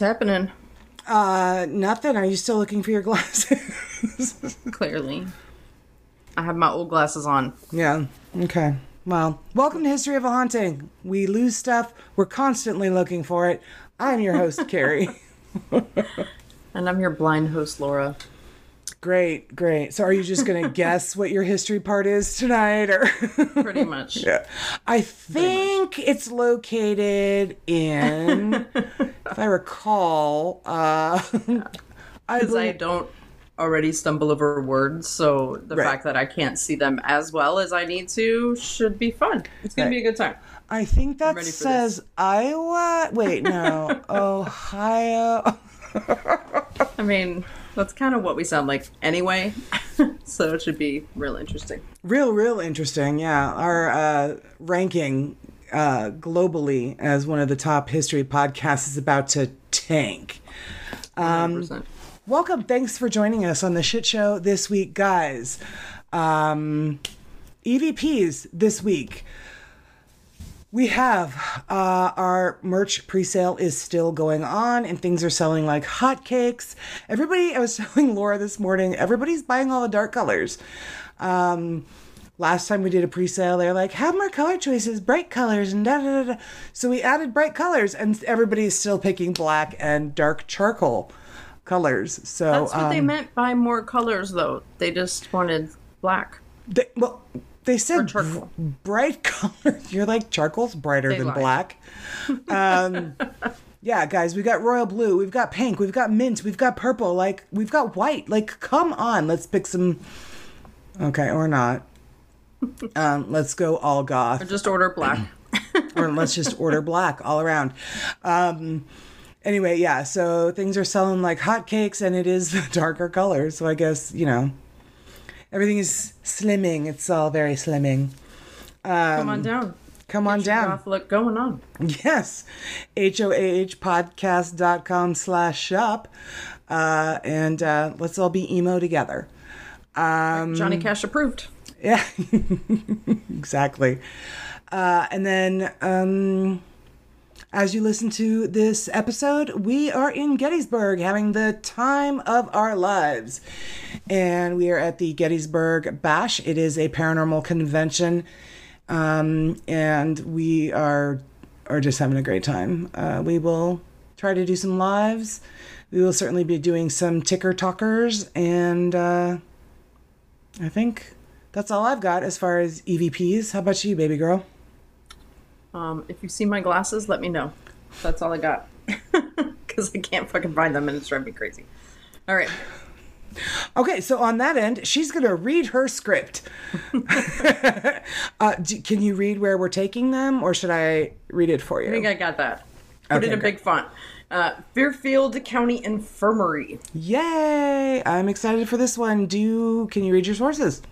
What's happening? Uh, nothing. Are you still looking for your glasses? Clearly. I have my old glasses on. yeah. Okay. Well, welcome to History of a Haunting. We lose stuff. We're constantly looking for it. I'm your host, Carrie. And I'm your blind host, Laura. Great, great. So, are you just gonna guess what your history part is tonight, or? Pretty much. yeah. I think it's located in, if I recall, uh, I Because I don't already stumble over words, so the Right. fact that I can't see them as well as I need to should be fun. It's going Right. to be a good time. I think that says Iowa. Wait, no, Ohio. I mean, that's kind of what we sound like anyway, so it should be real interesting. Real, real interesting. Yeah, our uh, ranking uh, globally as one of the top history podcasts is about to tank. Um, 100%. Welcome. Thanks for joining us on the shit show this week, guys. Um, EVPs this week. We have uh, our merch pre-sale is still going on, and things are selling like hotcakes. Everybody, I was telling Laura this morning, everybody's buying all the dark colors. Um, last time we did a pre-sale, they're like, "Have more color choices, bright colors," and da da da. So we added bright colors, and everybody's still picking black and dark charcoal colors. So That's what they um, meant by more colors, though. They just wanted black. They, well, they said bright colors. You're like charcoal's brighter They than lied. black. Um, yeah, guys, we got royal blue, we've got pink, we've got mint, we've got purple, like we've got white. Like, come on, let's pick some. Okay, or not. Um, let's go all goth. Or just order black. or let's just order black all around. Um, anyway, yeah, so things are selling like hotcakes, and it is the darker color. So I guess you know everything is slimming. It's all very slimming. Come on down. Come on down. Goth look going on. Yes. H-O-A-H podcast.com slash shop. Uh, and uh, let's all be emo together. Um, Johnny Cash approved. Yeah, exactly. Uh, and then, um, as you listen to this episode, we are in Gettysburg having the time of our lives. And we are at the Gettysburg Bash. It is a paranormal convention. Um, and we are are just having a great time. Uh, we will try to do some lives. We will certainly be doing some ticker talkers, and uh, I think that's all I've got as far as EVPs. How about you, baby girl? Um, if you see my glasses, let me know. That's all I got. Because I can't fucking find them and it's driving me crazy. All right. Okay, so on that end, she's going to read her script. uh, do, can you read where we're taking them, or should I read it for you? I think I got that. Put Okay, it in big font. Uh, Fairfield County Infirmary. Yay! I'm excited for this one. Do can you read your sources?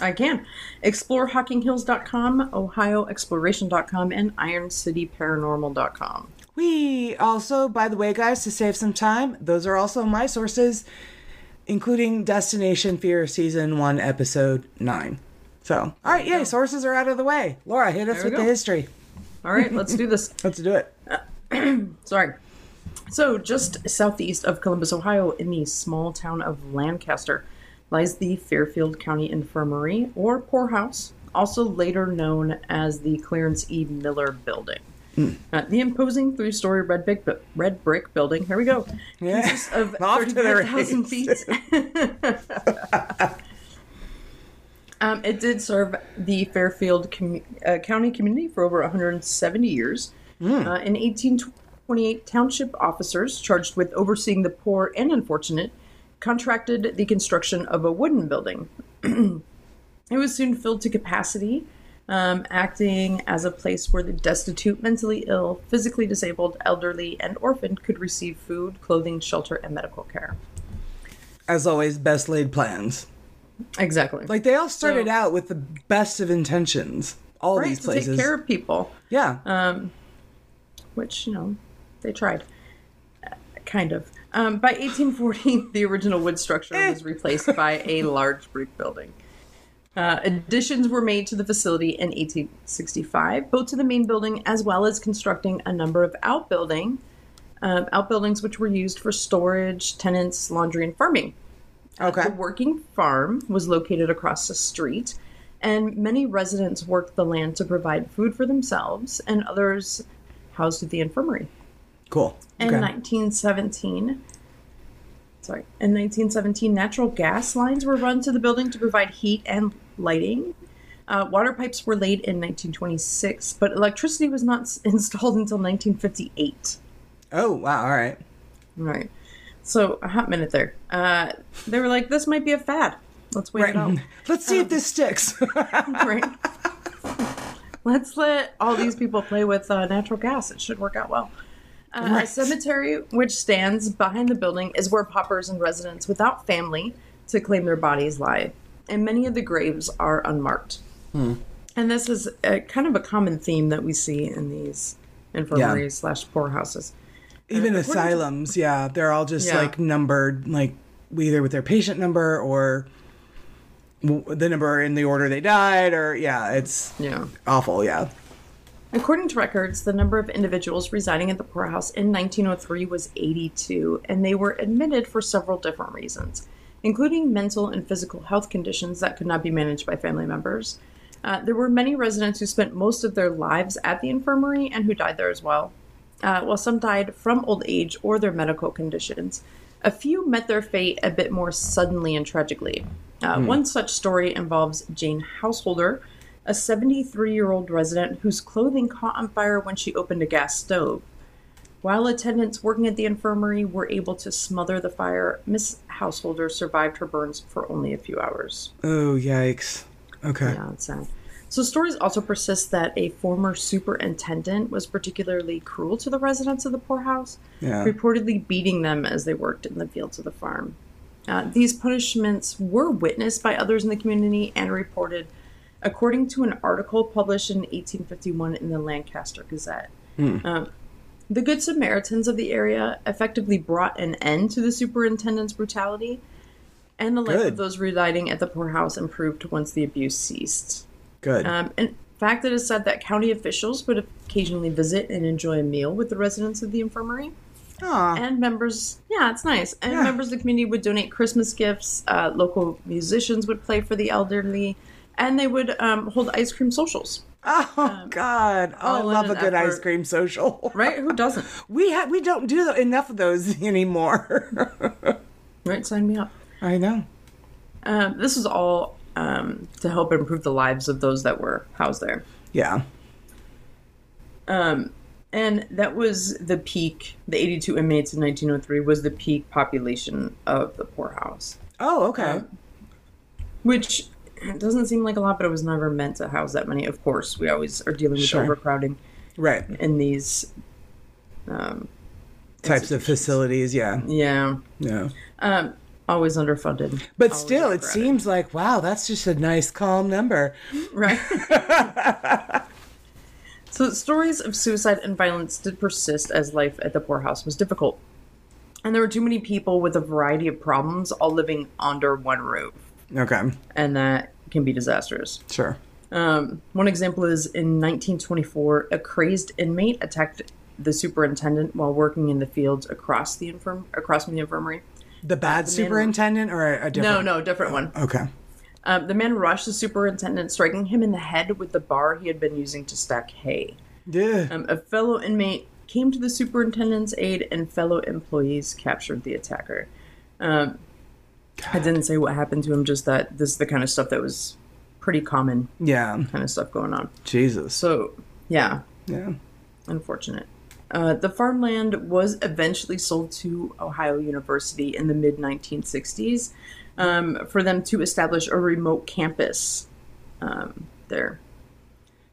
I can. ExploreHockingHills.com, OhioExploration.com, and IronCityParanormal.com. We also, by the way, guys, to save some time, those are also my sources, including Destination Fear Season 1, Episode 9. So, all right, yay, sources are out of the way. Laura, hit us with the history. All right, let's do this. Let's do it. Sorry. So, just southeast of Columbus, Ohio, in the small town of Lancaster, lies the Fairfield County Infirmary, or poorhouse, also later known as the Clarence E. Miller Building. Uh, the imposing three-story red brick, bu- red brick building. Here we go. Yeah. Consists of the 35,000 feet. um, it did serve the Fairfield uh, County community for over 170 years. Uh, in 1828, township officers charged with overseeing the poor and unfortunate contracted the construction of a wooden building. it was soon filled to capacity, um, acting as a place where the destitute, mentally ill, physically disabled, elderly, and orphaned could receive food, clothing, shelter, and medical care. As always, best laid plans. Exactly. Like they all started So- out with the best of intentions. All right, these to places. take care of people. yeah. um, which you know they tried, Uh, kind of. Um, by 1840, the original wood structure was replaced by a large brick building. Uh, additions were made to the facility in 1865, both to the main building as well as constructing a number of outbuilding uh, outbuildings which were used for storage, tenants, laundry, and farming. Okay. The working farm was located across the street, and many residents worked the land to provide food for themselves, and others housed at the infirmary. Cool. In 1917, sorry, in 1917, natural gas lines were run to the building to provide heat and lighting. Uh, water pipes were laid in 1926, but electricity was not s- installed until 1958. Oh, wow. All right. Right. So a hot minute there. Uh, they were like, "This might be a fad. Let's wait it out." Let's see if this sticks. right. Let's let all these people play with uh, natural gas. It should work out well. Uh, A cemetery which stands behind the building is where paupers and residents without family to claim their bodies lie, and many of the graves are unmarked. And this is a, kind of a common theme that we see in these infirmaries slash poorhouses. Even to- asylums, yeah, they're all just Yeah. like numbered, like either with their patient number or the number in the order they died, or yeah, it's Yeah. awful. Yeah. According to records, the number of individuals residing at the poorhouse in 1903 was 82, and they were admitted for several different reasons, including mental and physical health conditions that could not be managed by family members. Uh, there were many residents who spent most of their lives at the infirmary and who died there as well. Uh, while some died from old age or their medical conditions, a few met their fate a bit more suddenly and tragically. Uh, One such story involves Jane Householder, a 73 year old resident whose clothing caught on fire when she opened a gas stove. While attendants working at the infirmary were able to smother the fire, Miss Householder survived her burns for only a few hours. Oh, yikes. Okay. Yeah, it's sad. So stories also persist that a former superintendent was particularly cruel to the residents of the poorhouse, Yeah. reportedly beating them as they worked in the fields of the farm. Uh, these punishments were witnessed by others in the community and reported, according to an article published in 1851 in the Lancaster Gazette. Um, the Good Samaritans of the area effectively brought an end to the superintendent's brutality, and the life Good. of those residing at the poorhouse improved once the abuse ceased. Good. Um, in fact, it is said that county officials would occasionally visit and enjoy a meal with the residents of the infirmary. Aw. And members, yeah, it's nice. And Yeah. members of the community would donate Christmas gifts. Uh, local musicians would play for the elderly, and they would um, hold ice cream socials. Oh God! Oh, I love a good ice cream social. Right? Who doesn't? We ha- we don't do enough of those anymore. Right? Sign me up. I know. Um, this is all um, to help improve the lives of those that were housed there. Yeah. Um, and that was the peak. The 82 inmates in 1903 was the peak population of the poorhouse, Oh, okay. which doesn't seem like a lot, but it was never meant to house that many. Of course, we always are dealing with Sure. overcrowding right. in these. Um, Types of facilities. Yeah. yeah, Yeah. um, always underfunded. But always still, it seems like wow, that's just a nice calm number. Right. so stories of suicide and violence did persist as life at the poorhouse was difficult. And there were too many people with a variety of problems all living under one roof. Okay. And that can be disastrous. Sure. Um, one example is in 1924, a crazed inmate attacked the superintendent while working in the fields across the infirm across from the infirmary. The bad the man- superintendent or a, a No, different? no, different one. Okay. Um, the man rushed the superintendent, striking him in the head with the bar he had been using to stack hay. Yeah. Um, a fellow inmate came to the superintendent's aid, and fellow employees captured the attacker. Um, I didn't say what happened to him, just that this is the kind of stuff that was pretty common, yeah. kind of stuff going on. Jesus. So, yeah, Yeah. unfortunate. Uh, the farmland was eventually sold to Ohio University in the mid 1960s um, for them to establish a remote campus um, there.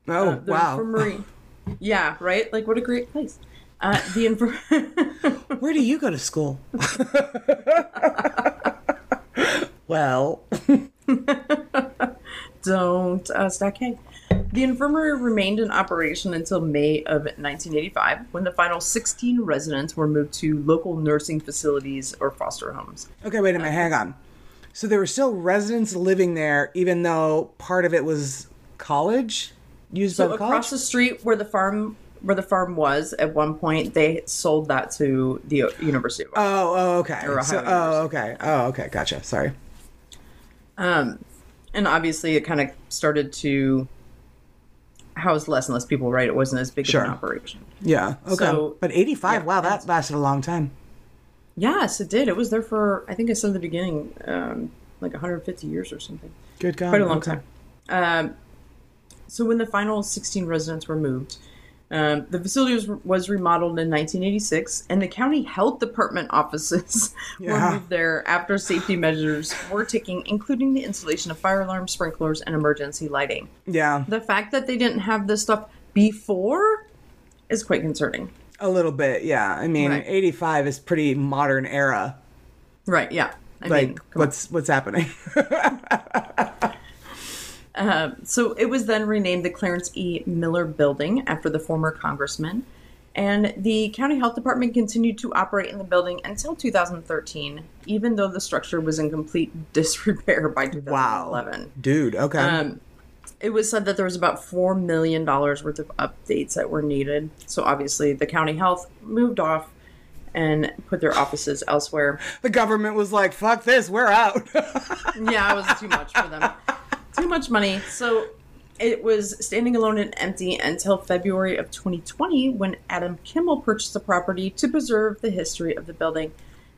Oh Uh, the wow. infirmary. yeah, right? Like, what a great place. Uh, the Where do you go to school? well. Don't uh, stack hay. The infirmary remained in operation until May of 1985, when the final 16 residents were moved to local nursing facilities or foster homes. Okay, wait a minute. Hang on. So there were still residents living there, even though part of it was college used So by the across college. the street where the farm where the farm was at one point, they sold that to the University of Ohio. Oh, oh, okay. So, oh, okay. Oh, okay. Gotcha. Sorry. Um, and obviously, it kind of started to house less and less people. Right? It wasn't as big Sure. of an operation. Yeah. Okay. So- but 85, yeah, wow, that lasted a long time. Yes, it did. It was there for I think I said the beginning, um, like 150 years or something. Good God. quite a long okay. time. Um, so when the final 16 residents were moved, um, the facility was, was remodeled in 1986, and the county health department offices Yeah. were moved there after safety measures were taken, including the installation of fire alarms, sprinklers, and emergency lighting. Yeah. The fact that they didn't have this stuff before is quite concerning. A little bit. Yeah. I mean, Right. 85 is pretty modern era. Right? Yeah. I Like, mean, on. what's what's happening? So it was then renamed the Clarence E. Miller Building after the former congressman. And the county health department continued to operate in the building until 2013, even though the structure was in complete disrepair by 2011. Wow. Dude, okay. Um, it was said that there was about $4 million worth of updates that were needed. So obviously, the county health moved off and put their offices elsewhere. the government was like, fuck this, we're out. yeah, it was too much for them. Too much money. So it was standing alone and empty until February of 2020 when Adam Kimmel purchased the property to preserve the history of the building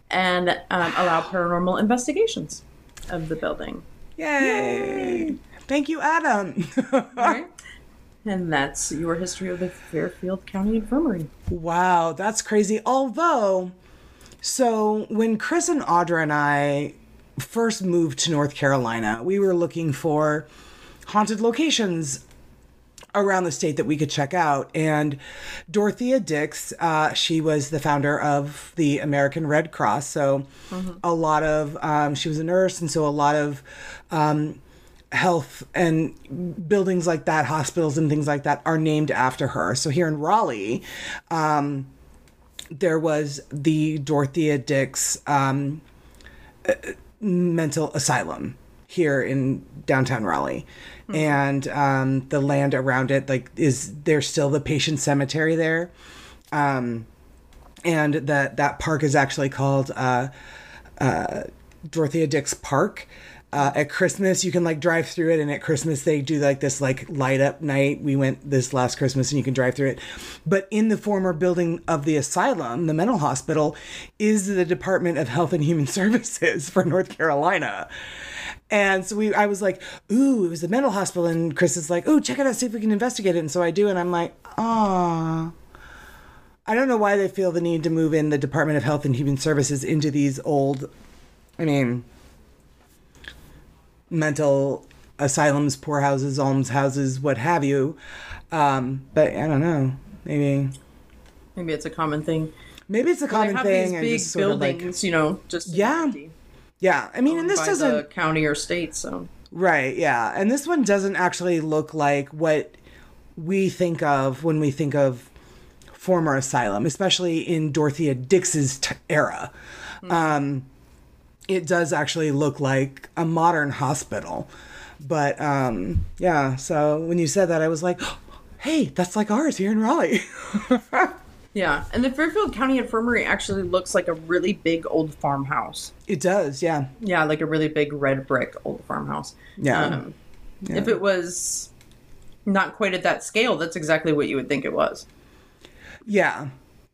and um, allow paranormal investigations of the building. Yay. Thank you, Adam. Right? and that's your history of the Fairfield County Infirmary. Wow, that's crazy. Although, so when Chris and Audra and I first moved to North Carolina, we were looking for haunted locations around the state that we could check out. And Dorothea Dix, uh, she was the founder of the American Red Cross. So a lot of, um, she was a nurse, and so a lot of, um, health and buildings like that, hospitals and things like that, are named after her. So here in Raleigh, um, there was the Dorothea Dix um, uh, mental asylum here in downtown Raleigh. And um, the land around it, like, is there's still the patient cemetery there, um, and that that park is actually called uh, uh, Dorothea Dix Park. Uh, at Christmas, you can like drive through it, and at Christmas they do like this like light up night. We went this last Christmas, and you can drive through it. But in the former building of the asylum, the mental hospital, is the Department of Health and Human Services for North Carolina. And so we, I was like, "Ooh, it was the mental hospital," and Chris is like, "Ooh, check it out, see if we can investigate it." And so I do, and I'm like, "Ah." I don't know why they feel the need to move in the Department of Health and Human Services into these old, I mean, mental asylums, poorhouses, almshouses, what have you. Um, but I don't know. Maybe Maybe it's a common thing. maybe it's a common have thing these big just of like buildings, you know, just Yeah. empty yeah. I mean, and this by doesn't the county or state. So Right, yeah. And this one doesn't actually look like what we think of when we think of former asylum, especially in Dorothea Dix's t- era. Um, it does actually look like a modern hospital. But um, yeah, so when you said that, I was like, hey, that's like ours here in Raleigh. yeah, and the Fairfield County Infirmary actually looks like a really big old farmhouse. it does, yeah. Yeah, like a really big red brick old farmhouse. Yeah. Um, If it was not quite at that scale, that's exactly what you would think it was. Yeah.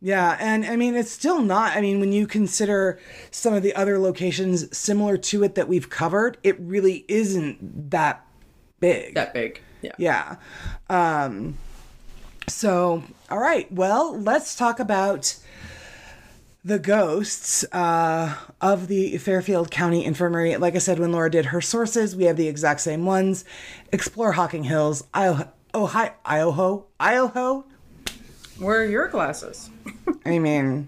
Yeah, and I mean it's still not. I mean when you consider some of the other locations similar to it that we've covered, it really isn't that big. That big. Yeah. yeah. Um so, all right. Well, let's talk about the ghosts uh, of the Fairfield County Infirmary. Like I said, when Laura did her sources, we have the exact same ones. Explore Hocking Hills, Iowa, Ohio, Iowa, Iowa, Where are your glasses? I mean,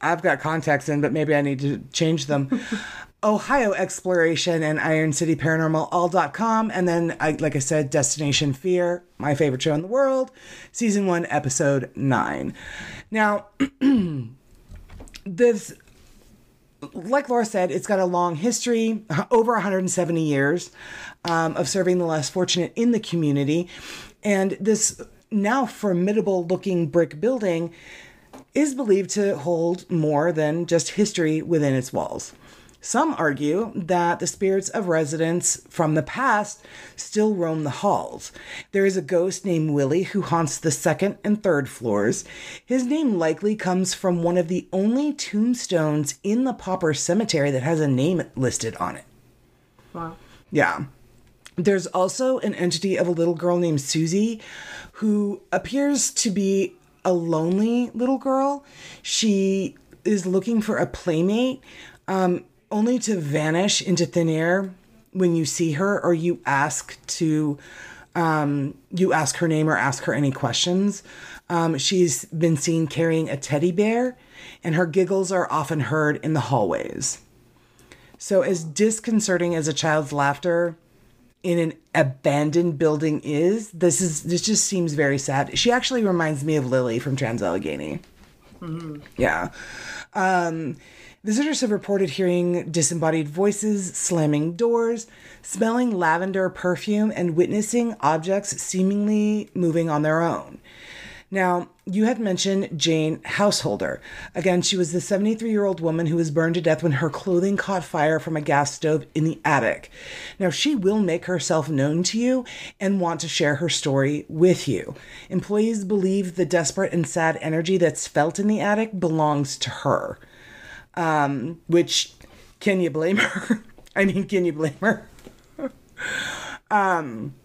I've got contacts in, but maybe I need to change them. Ohio Exploration and Iron City Paranormal all.com. And then, I, like I said, Destination Fear, my favorite show in the world, season one, episode nine. Now, this, like Laura said, it's got a long history, over 170 years um, of serving the less fortunate in the community. And this now formidable looking brick building is believed to hold more than just history within its walls. Some argue that the spirits of residents from the past still roam the halls. There is a ghost named Willie who haunts the second and third floors. His name likely comes from one of the only tombstones in the Pauper Cemetery that has a name listed on it. Wow. Yeah. There's also an entity of a little girl named Susie who appears to be a lonely little girl. She is looking for a playmate, um, only to vanish into thin air when you see her or you ask to um, you ask her name or ask her any questions. Um, she's been seen carrying a teddy bear, and her giggles are often heard in the hallways. So, as disconcerting as a child's laughter in an abandoned building is, this is this just seems very sad. She actually reminds me of Lily from Trans Allegheny. Yeah. Um, visitors have reported hearing disembodied voices, slamming doors, smelling lavender perfume, and witnessing objects seemingly moving on their own. Now, you had mentioned Jane Householder. Again, she was the 73 year old woman who was burned to death when her clothing caught fire from a gas stove in the attic. Now, she will make herself known to you and want to share her story with you. Employees believe the desperate and sad energy that's felt in the attic belongs to her. Um, which, can you blame her? I mean, can you blame her?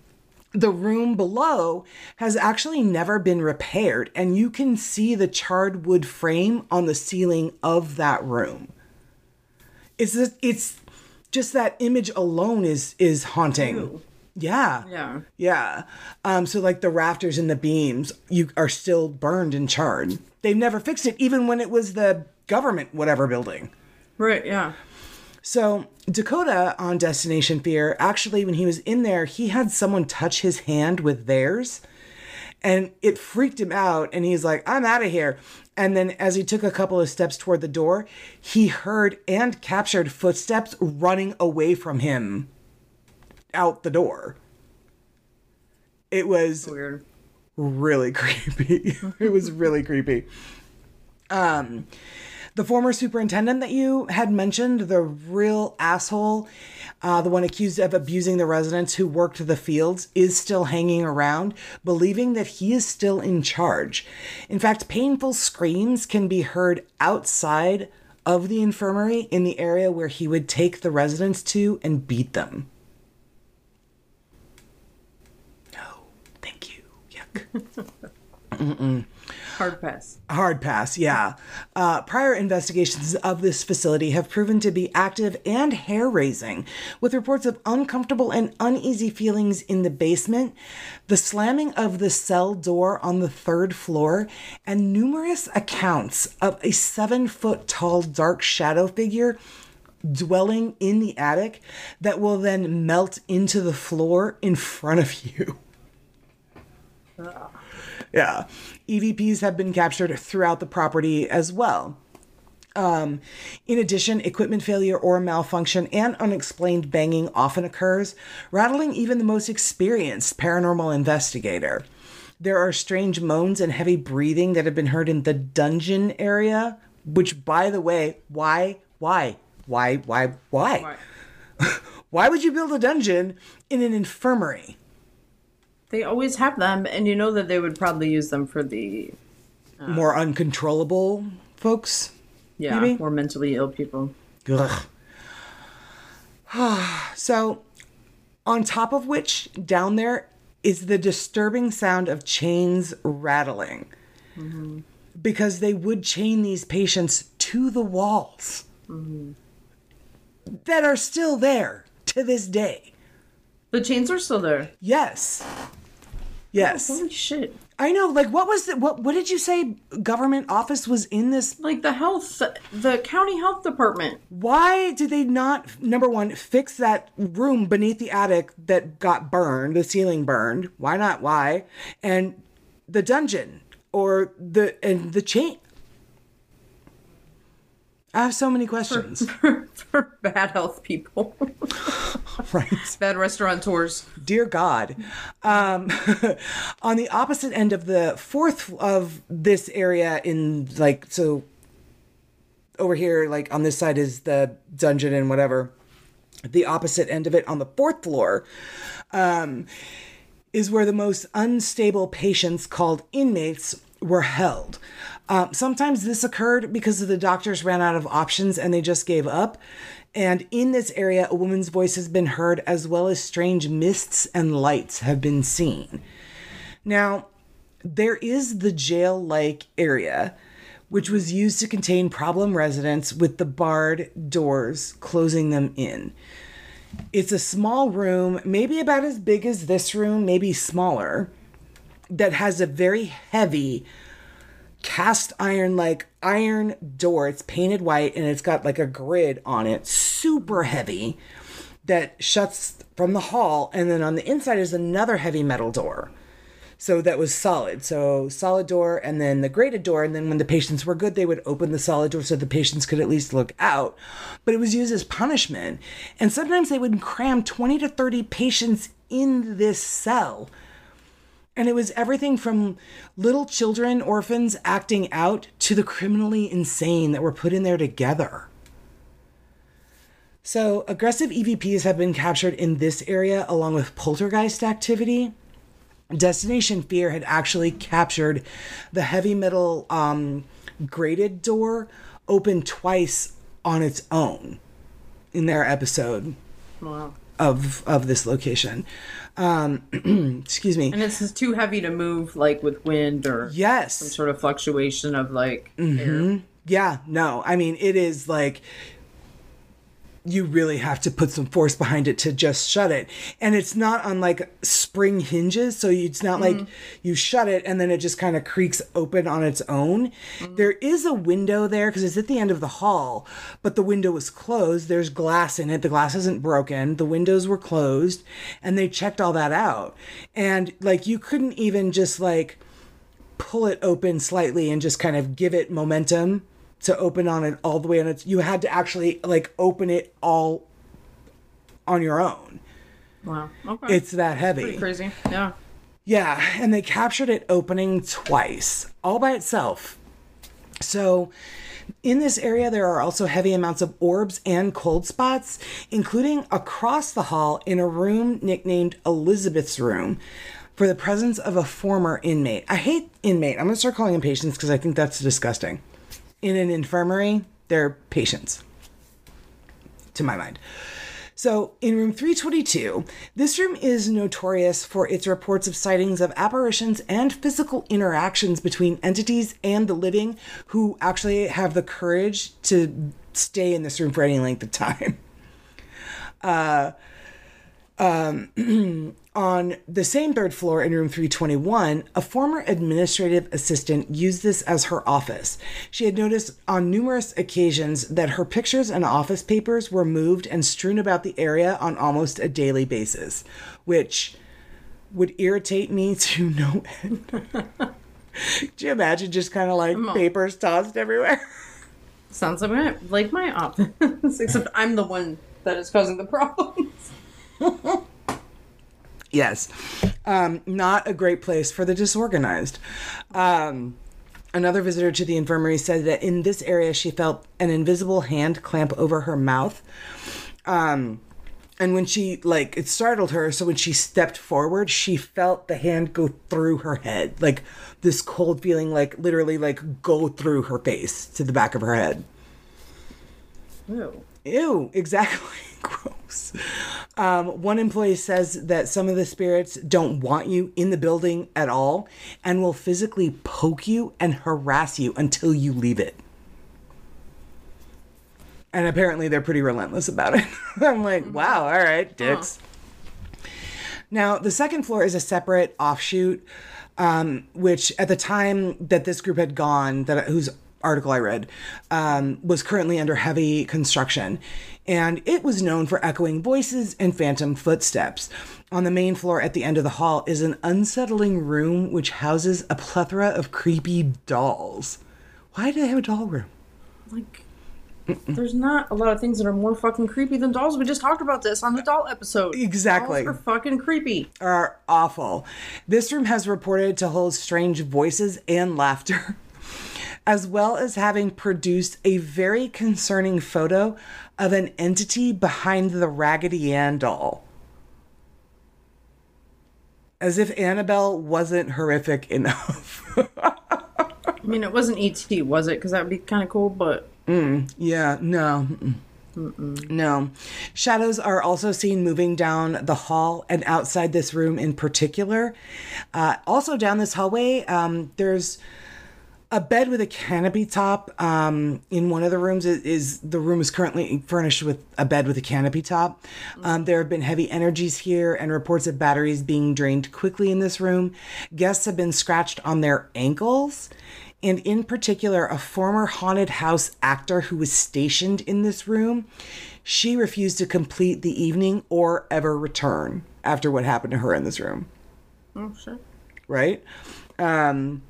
the room below has actually never been repaired and you can see the charred wood frame on the ceiling of that room it's just, it's just that image alone is is haunting Ew. yeah Yeah. yeah um so like the rafters and the beams you are still burned and charred they've never fixed it even when it was the government whatever building Right. Yeah. So Dakota on Destination Fear, actually, when he was in there, he had someone touch his hand with theirs, and it freaked him out. And he's like, "I'm out of here." And then, as he took a couple of steps toward the door, he heard and captured footsteps running away from him out the door. It was Weird. really creepy. it was really creepy. Um, the former superintendent that you had mentioned, the real asshole, uh, the one accused of abusing the residents who worked the fields, is still hanging around, believing that he is still in charge. In fact, painful screams can be heard outside of the infirmary in the area where he would take the residents to and beat them. No, thank you. Yuck. Hard pass. Hard pass, yeah. Uh, prior investigations of this facility have proven to be active and hair raising, with reports of uncomfortable and uneasy feelings in the basement, the slamming of the cell door on the third floor, and numerous accounts of a seven foot tall dark shadow figure dwelling in the attic that will then melt into the floor in front of you. Yeah. EVPs have been captured throughout the property as well. Um, in addition, equipment failure or malfunction and unexplained banging often occurs, rattling even the most experienced paranormal investigator. There are strange moans and heavy breathing that have been heard in the dungeon area, which, by the way, why, why, why, why, why? Why? Why would you build a dungeon in an infirmary? They always have them, and you know that they would probably use them for the uh, More uncontrollable folks? yeah Maybe? more mentally ill people. Ugh. so, on top of which, down there is the disturbing sound of chains rattling. Mm-hmm. Because they would chain these patients to the walls mm-hmm. that are still there to this day. The chains are still there. Yes. Oh, yes. Holy shit! I know. Like, what was the, what, what did you say government office was in this Like the health, the county health department. why did they not number one fix that room beneath the attic that got burned the ceiling burned why not why and the dungeon or the and the chain I have so many questions. for bad health people, right. bad restaurateurs. Dear God. Um, on the opposite end of the fourth of this area, in like, so over here, like on this side is the dungeon and whatever. The opposite end of it on the fourth floor um, is where the most unstable patients called inmates were held. Um, sometimes this occurred because the doctors ran out of options and they just gave up. And in this area, a woman's voice has been heard, as well as strange mists and lights have been seen. Now, there is the jail like area, which was used to contain problem residents with the barred doors closing them in. It's a small room, maybe about as big as this room, maybe smaller, that has a very heavy cast iron like iron door. It's painted white and it's got like a grid on it, super heavy that shuts from the hall and then on the inside is another heavy metal door. So that was solid. So solid door and then the grated door and then when the patients were good they would open the solid door so the patients could at least look out. But it was used as punishment. And sometimes they would cram 20 to 30 patients in this cell and it was everything from little children, orphans acting out, to the criminally insane that were put in there together. So, aggressive EVPs have been captured in this area along with poltergeist activity. Destination Fear had actually captured the heavy metal um, grated door open twice on its own in their episode Wow. Of of this location. Um, excuse me. And it's too heavy to move, like with wind or Yes. some sort of fluctuation of like Mm-hmm. air. Yeah, no. I mean, it is like you really have to put some force behind it to just shut it. And it's not on like spring hinges, so it's not mm-hmm. like you shut it and then it just kind of creaks open on its own. Mm-hmm. There is a window there because it's at the end of the hall, but the window was closed. There's glass in it. The glass isn't broken. The windows were closed, and they checked all that out. And like you couldn't even just like pull it open slightly and just kind of give it momentum to open on it all the way and its you had to actually like open it all on your own Wow. Okay. it's that heavy pretty crazy. Yeah. yeah and they captured it opening twice all by itself so in this area there are also heavy amounts of orbs and cold spots including across the hall in a room nicknamed elizabeth's room for the presence of a former inmate i hate inmate i'm going to start calling them patients because i think that's disgusting in an infirmary they're patients to my mind so, in room 322, this room is notorious for its reports of sightings of apparitions and physical interactions between entities and the living who actually have the courage to stay in this room for any length of time. Uh, um, On the same third floor in room 321, a former administrative assistant used this as her office. She had noticed on numerous occasions that her pictures and office papers were moved and strewn about the area on almost a daily basis, which would irritate me to no end. Do you imagine just kind of like papers tossed everywhere? Sounds like my like my office, except I'm the one that is causing the problems. Yes. Um, not a great place for the disorganized. Um, another visitor to the infirmary said that in this area she felt an invisible hand clamp over her mouth. Um, and when she, like, it startled her. So when she stepped forward, she felt the hand go through her head. Like this cold feeling, like literally, like go through her face to the back of her head. Ew. Ew, exactly. Gross. Um, one employee says that some of the spirits don't want you in the building at all and will physically poke you and harass you until you leave it. And apparently they're pretty relentless about it. I'm like, wow, all right, dicks. Now, the second floor is a separate offshoot, um, which at the time that this group had gone, that whose article I read, um, was currently under heavy construction. And it was known for echoing voices and phantom footsteps. On the main floor at the end of the hall is an unsettling room which houses a plethora of creepy dolls. Why do they have a doll room? Like there's not a lot of things that are more fucking creepy than dolls. We just talked about this on the doll episode. Exactly. Dolls are fucking creepy. are awful. This room has reported to hold strange voices and laughter, as well as having produced a very concerning photo of an entity behind the Raggedy Ann doll. As if Annabelle wasn't horrific enough. I mean, it wasn't ET, was it? Because that would be kind of cool, but Yeah, no. mm-mm. No. Shadows are also seen moving down the hall and outside this room in particular. Uh, also, down this hallway, um, there's a bed with a canopy top. Um, in one of the rooms is, is the room is currently furnished with a bed with a canopy top. Um, there have been heavy energies here and reports of batteries being drained quickly in this room. Guests have been scratched on their ankles. And in particular, a former haunted house actor who was stationed in this room, she refused to complete the evening or ever return after what happened to her in this room oh shit. right? Um,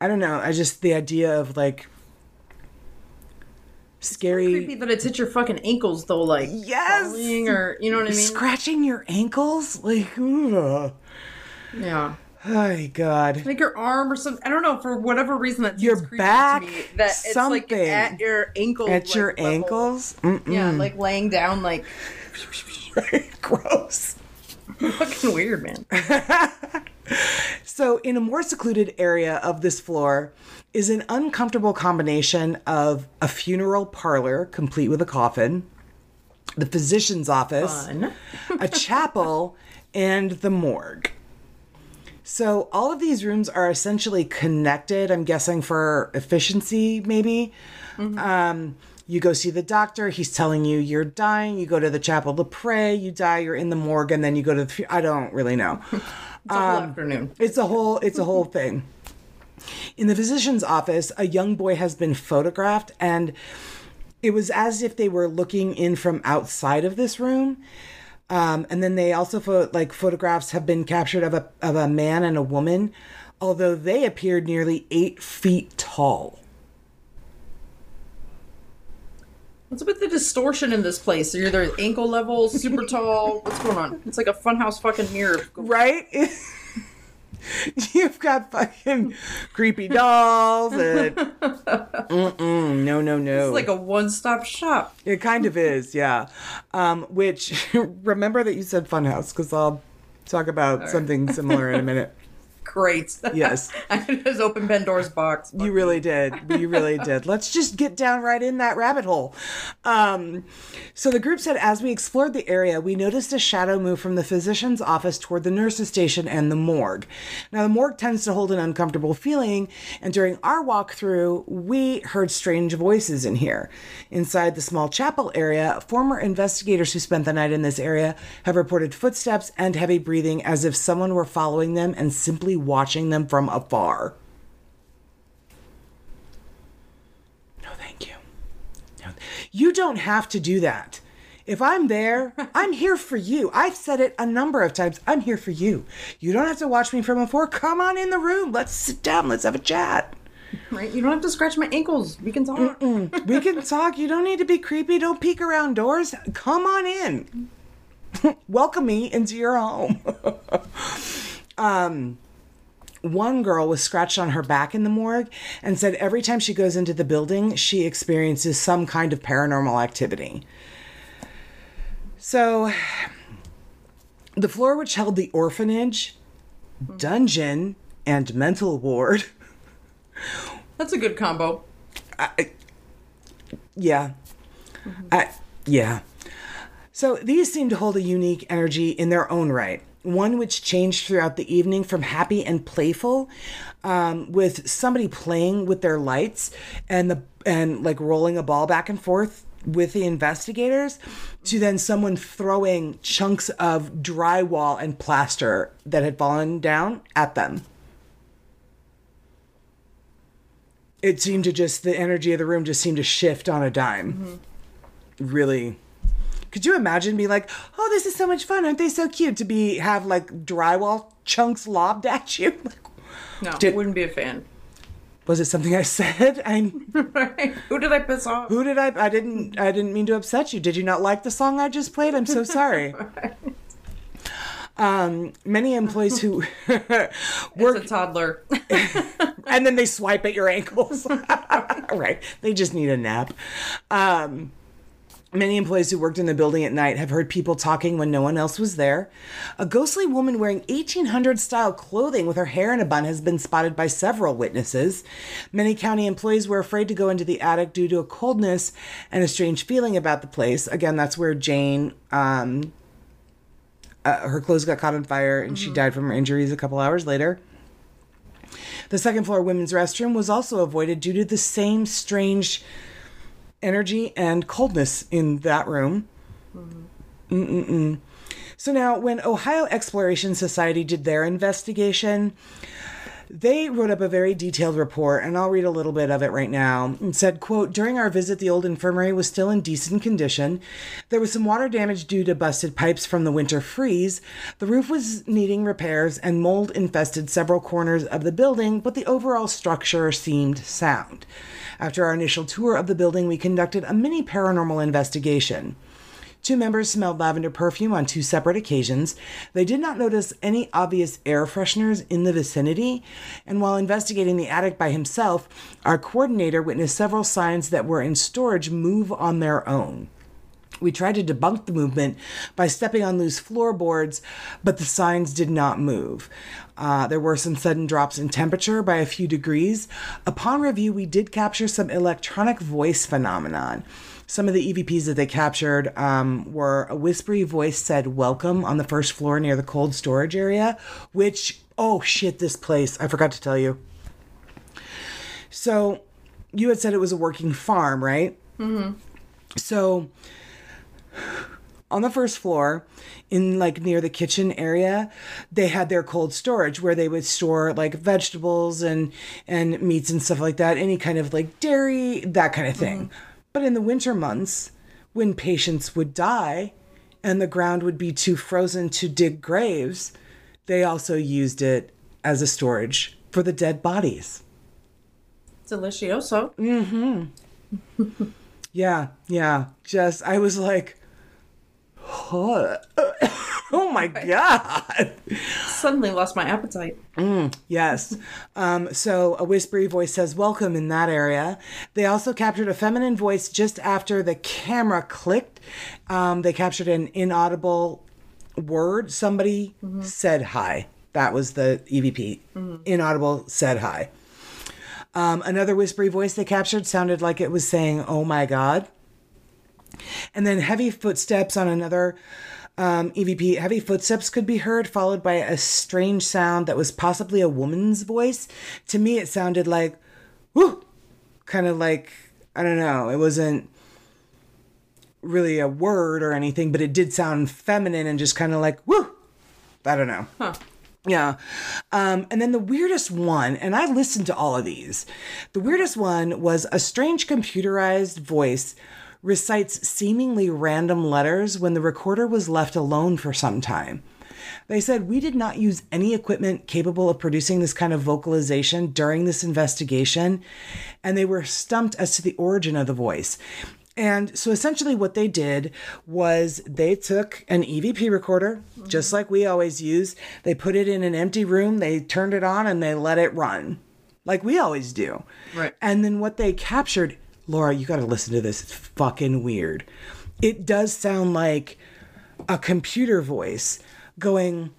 I don't know. I just the idea of like scary Creepy that it's hit your fucking ankles though, like Yes! or you know what I mean? scratching your ankles. Like, ugh. yeah. oh god, Like your arm or something. I don't know. For whatever reason, that Your back, me, that it's like something. at your ankles. at like, your level. ankles. Mm-mm. Yeah, like laying down, like gross. fucking weird, man. So, in a more secluded area of this floor is an uncomfortable combination of a funeral parlor complete with a coffin, the physician's office, a chapel, and the morgue. So, all of these rooms are essentially connected, I'm guessing for efficiency, maybe. Um, you go see the doctor, he's telling you you're dying. You go to the chapel to pray, you die, you're in the morgue, and then you go to the. I don't really know. It's a whole afternoon. It's a whole it's a whole thing. In the physician's office, a young boy has been photographed and it was as if they were looking in from outside of this room. Um, and then they also pho- like photographs have been captured of a of a man and a woman, although they appeared nearly eight feet tall. What's with the distortion in this place? You're either ankle level, super tall. What's going on? It's like a funhouse fucking mirror. Right? You've got fucking creepy dolls and Mm-mm, no no no. It's like a one-stop shop. It kind of is, yeah. Um, which remember that you said funhouse because I'll talk about something similar in a minute. Great. Yes. I just opened Pandora's box. You really did. You really did. Let's just get down right in that rabbit hole. Um, so the group said as we explored the area, we noticed a shadow move from the physician's office toward the nurse's station and the morgue. Now, the morgue tends to hold an uncomfortable feeling, and during our walkthrough, we heard strange voices in here. Inside the small chapel area, former investigators who spent the night in this area have reported footsteps and heavy breathing as if someone were following them and simply watching them from afar. No, thank you. No, you don't have to do that. If I'm there, I'm here for you. I've said it a number of times. I'm here for you. You don't have to watch me from afar. Come on in the room. Let's sit down. Let's have a chat. Right? You don't have to scratch my ankles. We can talk. We can talk. You don't need to be creepy. Don't peek around doors. Come on in. Welcome me into your home. um, one girl was scratched on her back in the morgue and said every time she goes into the building, she experiences some kind of paranormal activity. So, the floor which held the orphanage, dungeon, and mental ward. That's a good combo. Yeah. Mm-hmm. I, yeah. So these seem to hold a unique energy in their own right. One which changed throughout the evening from happy and playful, um, with somebody playing with their lights and the and like rolling a ball back and forth with the investigators, to then someone throwing chunks of drywall and plaster that had fallen down at them. It seemed to just the energy of the room just seemed to shift on a dime really could you imagine being like oh this is so much fun aren't they so cute to be have like drywall chunks lobbed at you No, Did- wouldn't be a fan. Was it something I said? I'm Right. Who did I piss off? who did I I didn't I didn't mean to upset you. Did you not like the song I just played? I'm so sorry. Um, many employees who work It's a toddler. and then they swipe at your ankles. right. They just need a nap. Um, many employees who worked in the building at night have heard people talking when no one else was there. A ghostly woman wearing 1800 style clothing with her hair in a bun has been spotted by several witnesses. Many county employees were afraid to go into the attic due to a coldness and a strange feeling about the place. Again, that's where Jane. Um, uh, her clothes got caught on fire and she died from her injuries a couple hours later. The second floor women's restroom was also avoided due to the same strange energy and coldness in that room. Mm-mm-mm. So now, when Ohio Exploration Society did their investigation, they wrote up a very detailed report, and I'll read a little bit of it right now. It said, quote, during our visit, the old infirmary was still in decent condition. There was some water damage due to busted pipes from the winter freeze. The roof was needing repairs, and mold infested several corners of the building, but the overall structure seemed sound. After our initial tour of the building, we conducted a mini paranormal investigation. Two members smelled lavender perfume on two separate occasions. They did not notice any obvious air fresheners in the vicinity. And while investigating the attic by himself, our coordinator witnessed several signs that were in storage move on their own. We tried to debunk the movement by stepping on loose floorboards, but the signs did not move. Uh, there were some sudden drops in temperature by a few degrees. Upon review, we did capture some electronic voice phenomenon. Some of the EVPs that they captured um, were a whispery voice said welcome on the first floor near the cold storage area, which, oh shit, this place, I forgot to tell you. So, you had said it was a working farm, right? Mm-hmm. So, on the first floor in like near the kitchen area they had their cold storage where they would store like vegetables and and meats and stuff like that any kind of like dairy that kind of thing. But in the winter months when patients would die and the ground would be too frozen to dig graves they also used it as a storage for the dead bodies. Delicioso. mhm yeah yeah. Just i was like oh, oh my god Suddenly lost my appetite. Yes. Um, so a whispery voice says, Welcome in that area. They also captured a feminine voice just after the camera clicked. Um, they captured an inaudible word. Somebody said hi. That was the EVP. Inaudible said hi. Um, another whispery voice they captured sounded like it was saying, Oh my God. And then heavy footsteps on another um, EVP. Heavy footsteps could be heard, followed by a strange sound that was possibly a woman's voice. To me, it sounded like, whoo, kind of like, I don't know, it wasn't really a word or anything, but it did sound feminine and just kind of like, whoo, I don't know. Huh. Yeah. Um, and then the weirdest one, and I listened to all of these, the weirdest one was a strange computerized voice recites seemingly random letters when the recorder was left alone for some time. They said, We did not use any equipment capable of producing this kind of vocalization during this investigation, and they were stumped as to the origin of the voice. And so essentially, what they did was they took an EVP recorder, just like we always use, they put it in an empty room, they turned it on, and they let it run, like we always do. Right. And then what they captured, Laura, you got to listen to this. It's fucking weird. It does sound like a computer voice going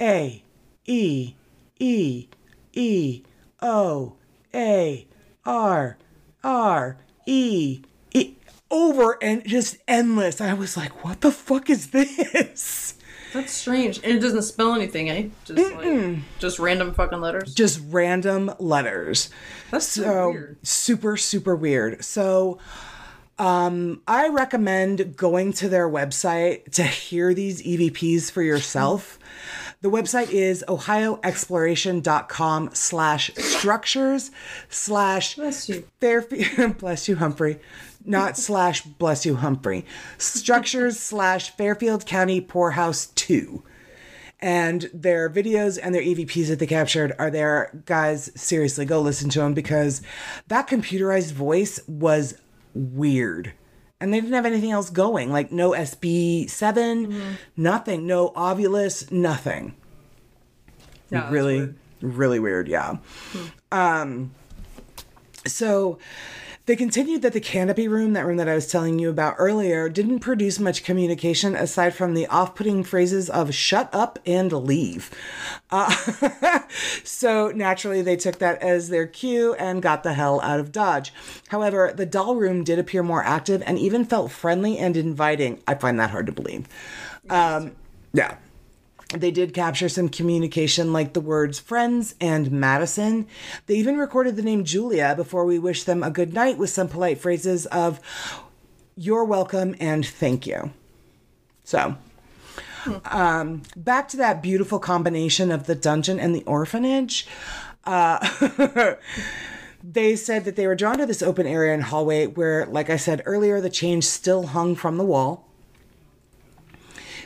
A, E, E, E, O, A, R, R, E, E, over and just endless. I was like, what the fuck is this? That's strange. And it doesn't spell anything, eh? Just like just random fucking letters. Just random letters. That's so, So weird. super, super weird. So um, I recommend going to their website to hear these EVPs for yourself. The website is ohioexploration.com slash structures slash Bless you. Fairfield, bless you, Humphrey. Not slash bless you, Humphrey. Structures slash Fairfield County Poorhouse 2. And their videos and their EVPs that they captured are there. Guys, seriously, go listen to them because that computerized voice was weird. And they didn't have anything else going, like no SB7, nothing, no Ovilus, nothing. Yeah, really, weird. really weird, yeah. Um, so they continued that the canopy room, that room that I was telling you about earlier, didn't produce much communication aside from the off putting phrases of shut up and leave. Uh, so naturally, they took that as their cue and got the hell out of Dodge. However, the doll room did appear more active and even felt friendly and inviting. I find that hard to believe. Um, yeah they did capture some communication like the words friends and Madison. They even recorded the name Julia before we wished them a good night with some polite phrases of you're welcome and thank you. So, um, back to that beautiful combination of the dungeon and the orphanage. Uh, they said that they were drawn to this open area and hallway where, like I said earlier, the chains still hung from the wall.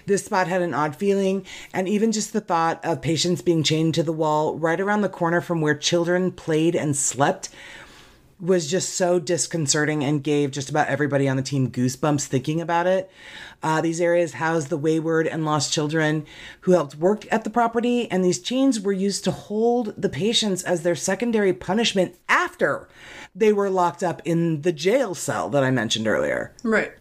This spot had an odd feeling, and even just the thought of patients being chained to the wall right around the corner from where children played and slept was just so disconcerting and gave just about everybody on the team goosebumps thinking about it. Uh, these areas housed the wayward and lost children who helped work at the property, and these chains were used to hold the patients as their secondary punishment after they were locked up in the jail cell that I mentioned earlier. Right.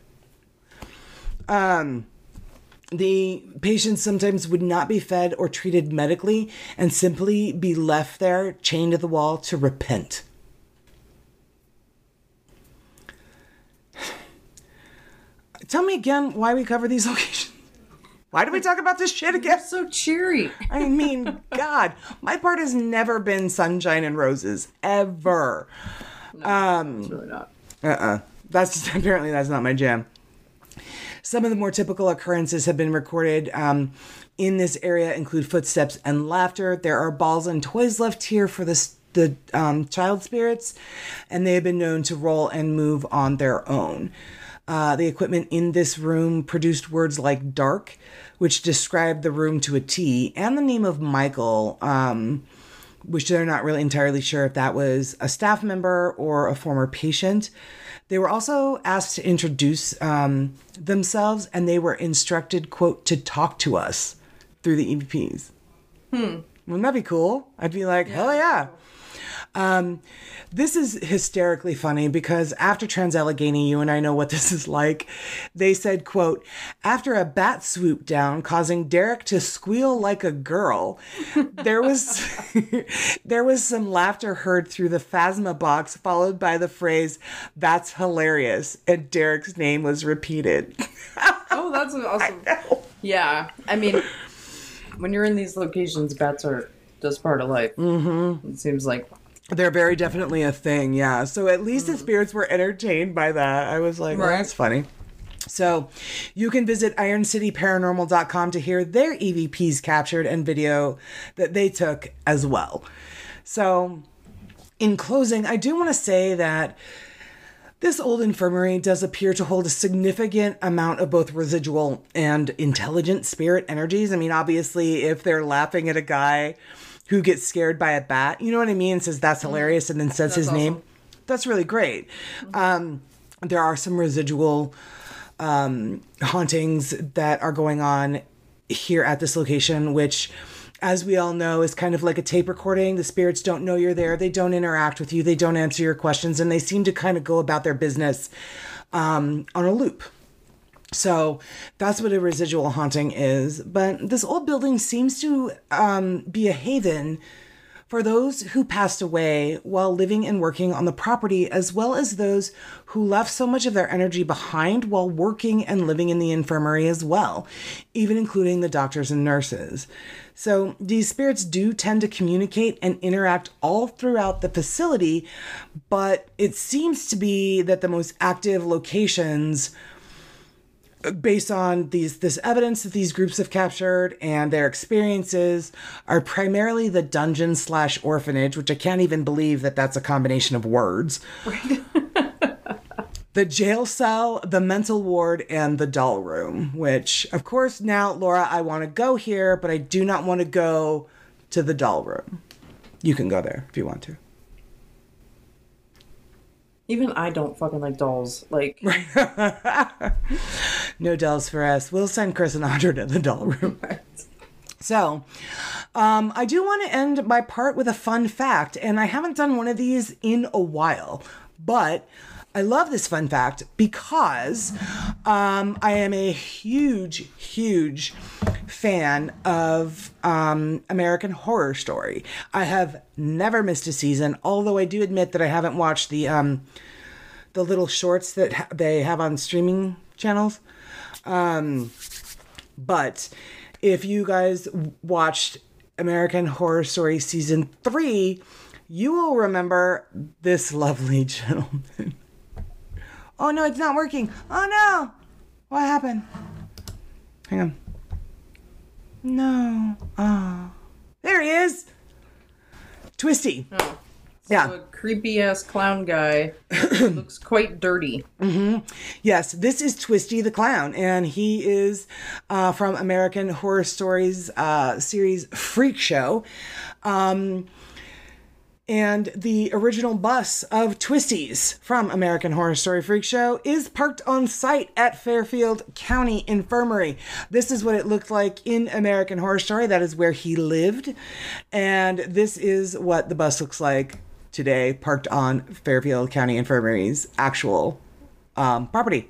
The patients sometimes would not be fed or treated medically and simply be left there chained to the wall to repent. Tell me again why we cover these locations. Why do we talk about this shit again? So cheery. I mean, God, my part has never been sunshine and roses, ever. No, It's really not. Uh-uh. That's apparently that's not my jam. Some of the more typical occurrences have been recorded um, in this area include footsteps and laughter. There are balls and toys left here for the the um, child spirits, and they have been known to roll and move on their own. Uh, the equipment in this room produced words like dark, which described the room to a T, and the name of Michael, um, which they're not really entirely sure if that was a staff member or a former patient. They were also asked to introduce um, themselves, and they were instructed, quote, to talk to us through the EVPs. Hmm. Wouldn't that be cool? I'd be like, hell yeah. Um, this is hysterically funny because after Trans-Allegheny, you and I know what this is like. They said, quote, after a bat swooped down, causing Derek to squeal like a girl, there was there was some laughter heard through the Phasma box, followed by the phrase, that's hilarious, and Derek's name was repeated. Oh, that's awesome. Yeah. I mean, when you're in these locations, bats are just part of life. Mm-hmm. It seems like. They're very definitely a thing, yeah. So at least the mm. spirits were entertained by that. I was like, well, Right. that's funny. So you can visit ironcityparanormal.com to hear their EVPs captured and video that they took as well. So in closing, I do want to say that this old infirmary does appear to hold a significant amount of both residual and intelligent spirit energies. I mean, obviously, if they're laughing at a guy who gets scared by a bat, you know what I mean? Says that's hilarious and then says his awesome. name. That's really great. Um, there are some residual um, hauntings that are going on here at this location, which, as we all know, is kind of like a tape recording. The spirits don't know you're there, they don't interact with you, they don't answer your questions, and they seem to kind of go about their business um, on a loop. So that's what a residual haunting is. But this old building seems to um, be a haven for those who passed away while living and working on the property, as well as those who left so much of their energy behind while working and living in the infirmary as well, even including the doctors and nurses. So these spirits do tend to communicate and interact all throughout the facility, but it seems to be that the most active locations based on these this evidence that these groups have captured and their experiences are primarily the dungeon slash orphanage which i can't even believe that that's a combination of words the jail cell, the mental ward, and the doll room, which, of course, now, Laura, I want to go here, but I do not want to go to the doll room. You can go there if you want to. Even I don't fucking like dolls. Like, No dolls for us. We'll send Chris and Audra to the doll room. So, um, I do want to end my part with a fun fact, and I haven't done one of these in a while, but I love this fun fact because um, I am a huge, huge fan of um, American Horror Story. I have never missed a season, although I do admit that I haven't watched the um, the little shorts that ha- they have on streaming channels. Um, but if you guys watched American Horror Story season three, you will remember this lovely gentleman. Oh no, it's not working. Oh no, what happened? Hang on. No. Oh, there he is. Twisty. oh. Yeah. a creepy ass clown guy. looks quite dirty. Mm-hmm. Yes, this is Twisty the Clown, and he is uh, from American Horror Stories uh, series Freak Show. Um, and the original bus of Twisty's from American Horror Story Freak Show is parked on site at Fairfield County Infirmary. This is what it looked like in American Horror Story. That is where he lived. And this is what the bus looks like today, parked on Fairfield County Infirmary's actual um, property.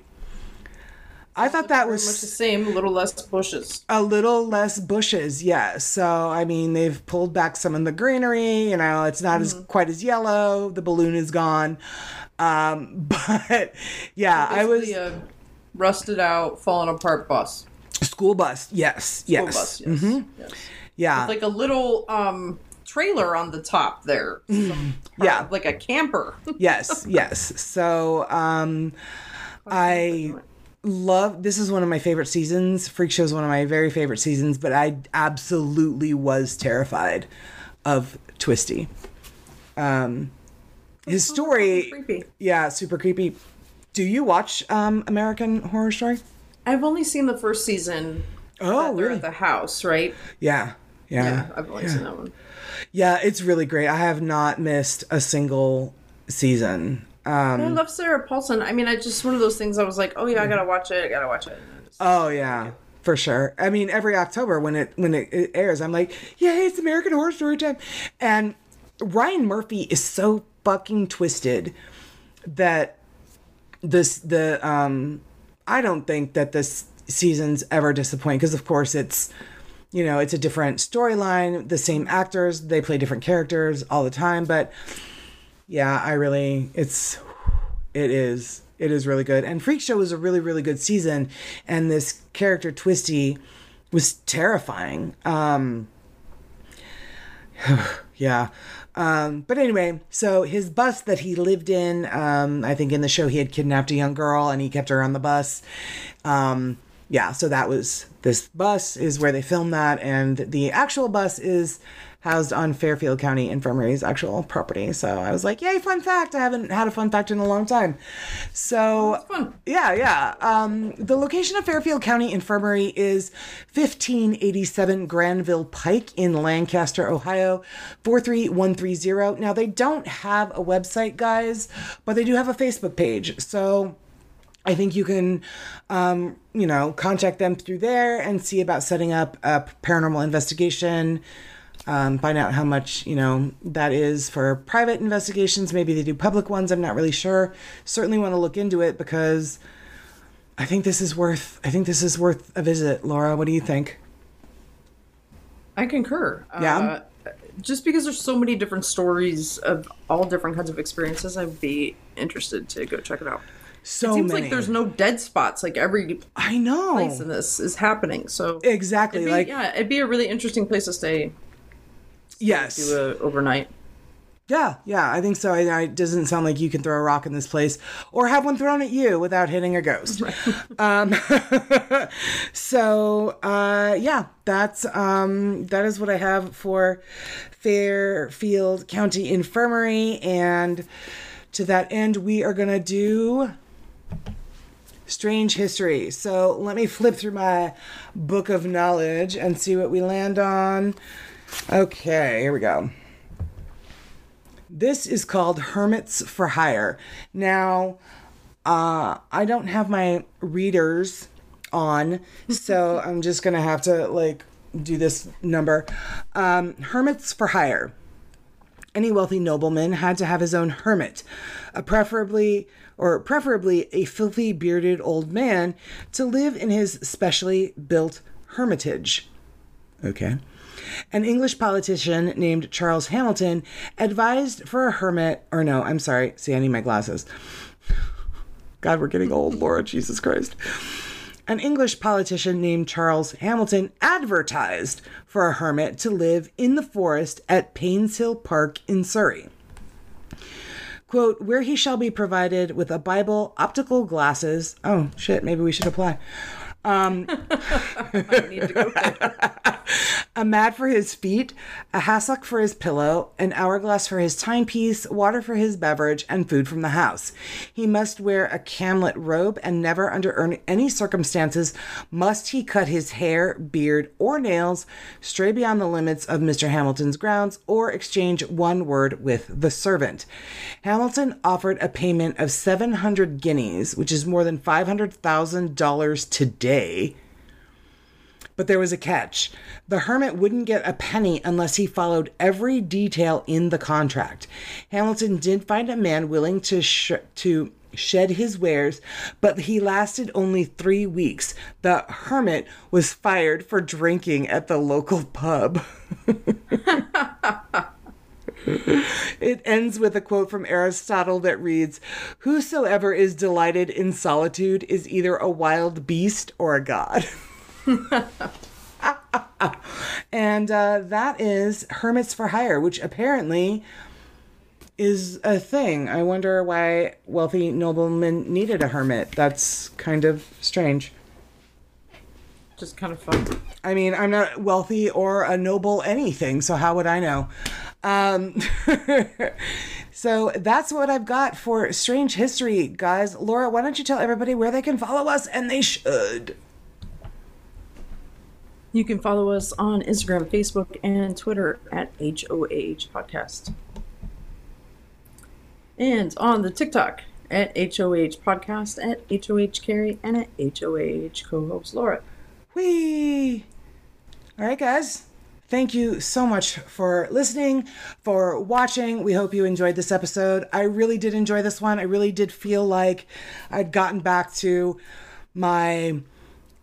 I thought that was much the same, a little less bushes. a little less bushes, yes. So I mean, they've pulled back some of the greenery. You know, it's not as quite as yellow. The balloon is gone, um, but yeah, I was a rusted out, fallen apart bus. school bus. Yes, School yes, bus, yes. yes. yeah, Like a little um trailer on the top there. Yeah. Like a camper. yes, yes. So um, I love this is one of my favorite seasons. Freak Show is one of my very favorite seasons, but I absolutely was terrified of Twisty. Um, his story, Creepy. yeah, super creepy. Do you watch um, American Horror Story? I've only seen the first season. Oh, really? at the house, right? Yeah, yeah, Yeah, I've only seen that one. yeah. It's really great. I have not missed a single season. Um, I love Sarah Paulson. I mean, I just one of those things. I was like, oh yeah, I gotta watch it. I gotta watch it. Just- Oh yeah, for sure. I mean, every October when it when it, it airs, I'm like, yay, it's American Horror Story time. And Ryan Murphy is so fucking twisted that this the um I don't think that this season's ever disappoint because of course it's you know it's a different storyline, the same actors, they play different characters all the time, but yeah, I really it's it is it is really good. And Freak Show was a really really good season and this character Twisty was terrifying. Um yeah. Um, but anyway, so his bus that he lived in, um, I think in the show he had kidnapped a young girl and he kept her on the bus. Um, yeah, so that was this bus is where they filmed that, and the actual bus is housed on Fairfield County Infirmary's actual property. So I was like, yay, fun fact. I haven't had a fun fact in a long time. So fun. yeah, yeah. Um, the location of Fairfield County Infirmary is 1587 Granville Pike in Lancaster, Ohio, 43130. Now, they don't have a website, guys, but they do have a Facebook page. So I think you can, um, you know, contact them through there and see about setting up a paranormal investigation. Um, find out how much you know that is for private investigations. Maybe they do public ones. I'm not really sure. Certainly want to look into it because I think this is worth. I think this is worth a visit. Laura, what do you think? I concur. Yeah? Uh, just because there's so many different stories of all different kinds of experiences, I'd be interested to go check it out. So it Seems many. like there's no dead spots. Like every I know place in this is happening. So exactly. it'd be, like yeah, it'd be a really interesting place to stay. Yes, Do a overnight. Yeah, yeah, I think so. I, I, it doesn't sound like you can throw a rock in this place or have one thrown at you without hitting a ghost. um, so, uh, yeah, that's um, that is what I have for Fairfield County Infirmary, and to that end, we are gonna do Strange history. So let me flip through my book of knowledge and see what we land on. Okay, here we go. This is called Hermits for Hire. Now, uh, I don't have my readers on, so I'm just gonna have to like do this number. Um, hermits for hire. Any wealthy nobleman had to have his own hermit, a preferably or preferably a filthy bearded old man to live in his specially built hermitage. Okay. An English politician named Charles Hamilton advised for a hermit, or no, I'm sorry, see, I need my glasses. God, we're getting old, Laura, Jesus Christ. An English politician named Charles Hamilton advertised for a hermit to live in the forest at Painshill Park in Surrey. Quote, where he shall be provided with a Bible, optical glasses. Oh, shit, maybe we should apply. Um, a mat for his feet, a hassock for his pillow, an hourglass for his timepiece, water for his beverage, and food from the house. He must wear a camlet robe, and never under er, any circumstances must he cut his hair, beard, or nails stray beyond the limits of Mr. Hamilton's grounds or exchange one word with the servant. Hamilton offered a payment of 700 guineas, which is more than $500,000 today but there was a catch. The hermit wouldn't get a penny unless he followed every detail in the contract. Hamilton did find a man willing to sh- to shed his wares, but he lasted only three weeks. The hermit was fired for drinking at the local pub. it ends with a quote from Aristotle that reads Whosoever is delighted in solitude is either a wild beast or a god. and uh, that is Hermits for Hire, which apparently is a thing. I wonder why wealthy noblemen needed a hermit. That's kind of strange. Just kind of fun. I mean, I'm not wealthy or a noble anything, so how would I know? Um, so that's what I've got for Strange History, guys. Laura, why don't you tell everybody where they can follow us? And they should. You can follow us on Instagram, Facebook, and Twitter at HOH Podcast. And on the TikTok at HOH Podcast, at HOH Carrie, and at HOH co host Laura. Whee! All right, guys. Thank you so much for listening, for watching. We hope you enjoyed this episode. I really did enjoy this one. I really did feel like I'd gotten back to my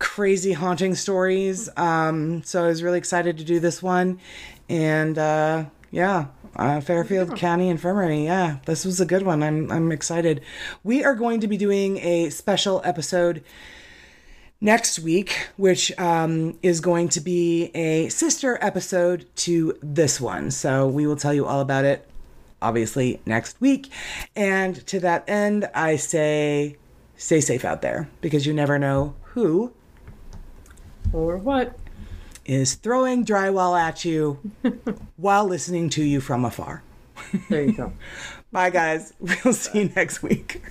crazy haunting stories. Um, so I was really excited to do this one. And uh, yeah, uh, Fairfield yeah. County Infirmary. Yeah, this was a good one. I'm I'm excited. We are going to be doing a special episode next week, which um, is going to be a sister episode to this one. So we will tell you all about it, obviously, next week. And to that end, I say stay safe out there because you never know who or what is throwing drywall at you while listening to you from afar. There you go. Bye, guys. We'll see you next week.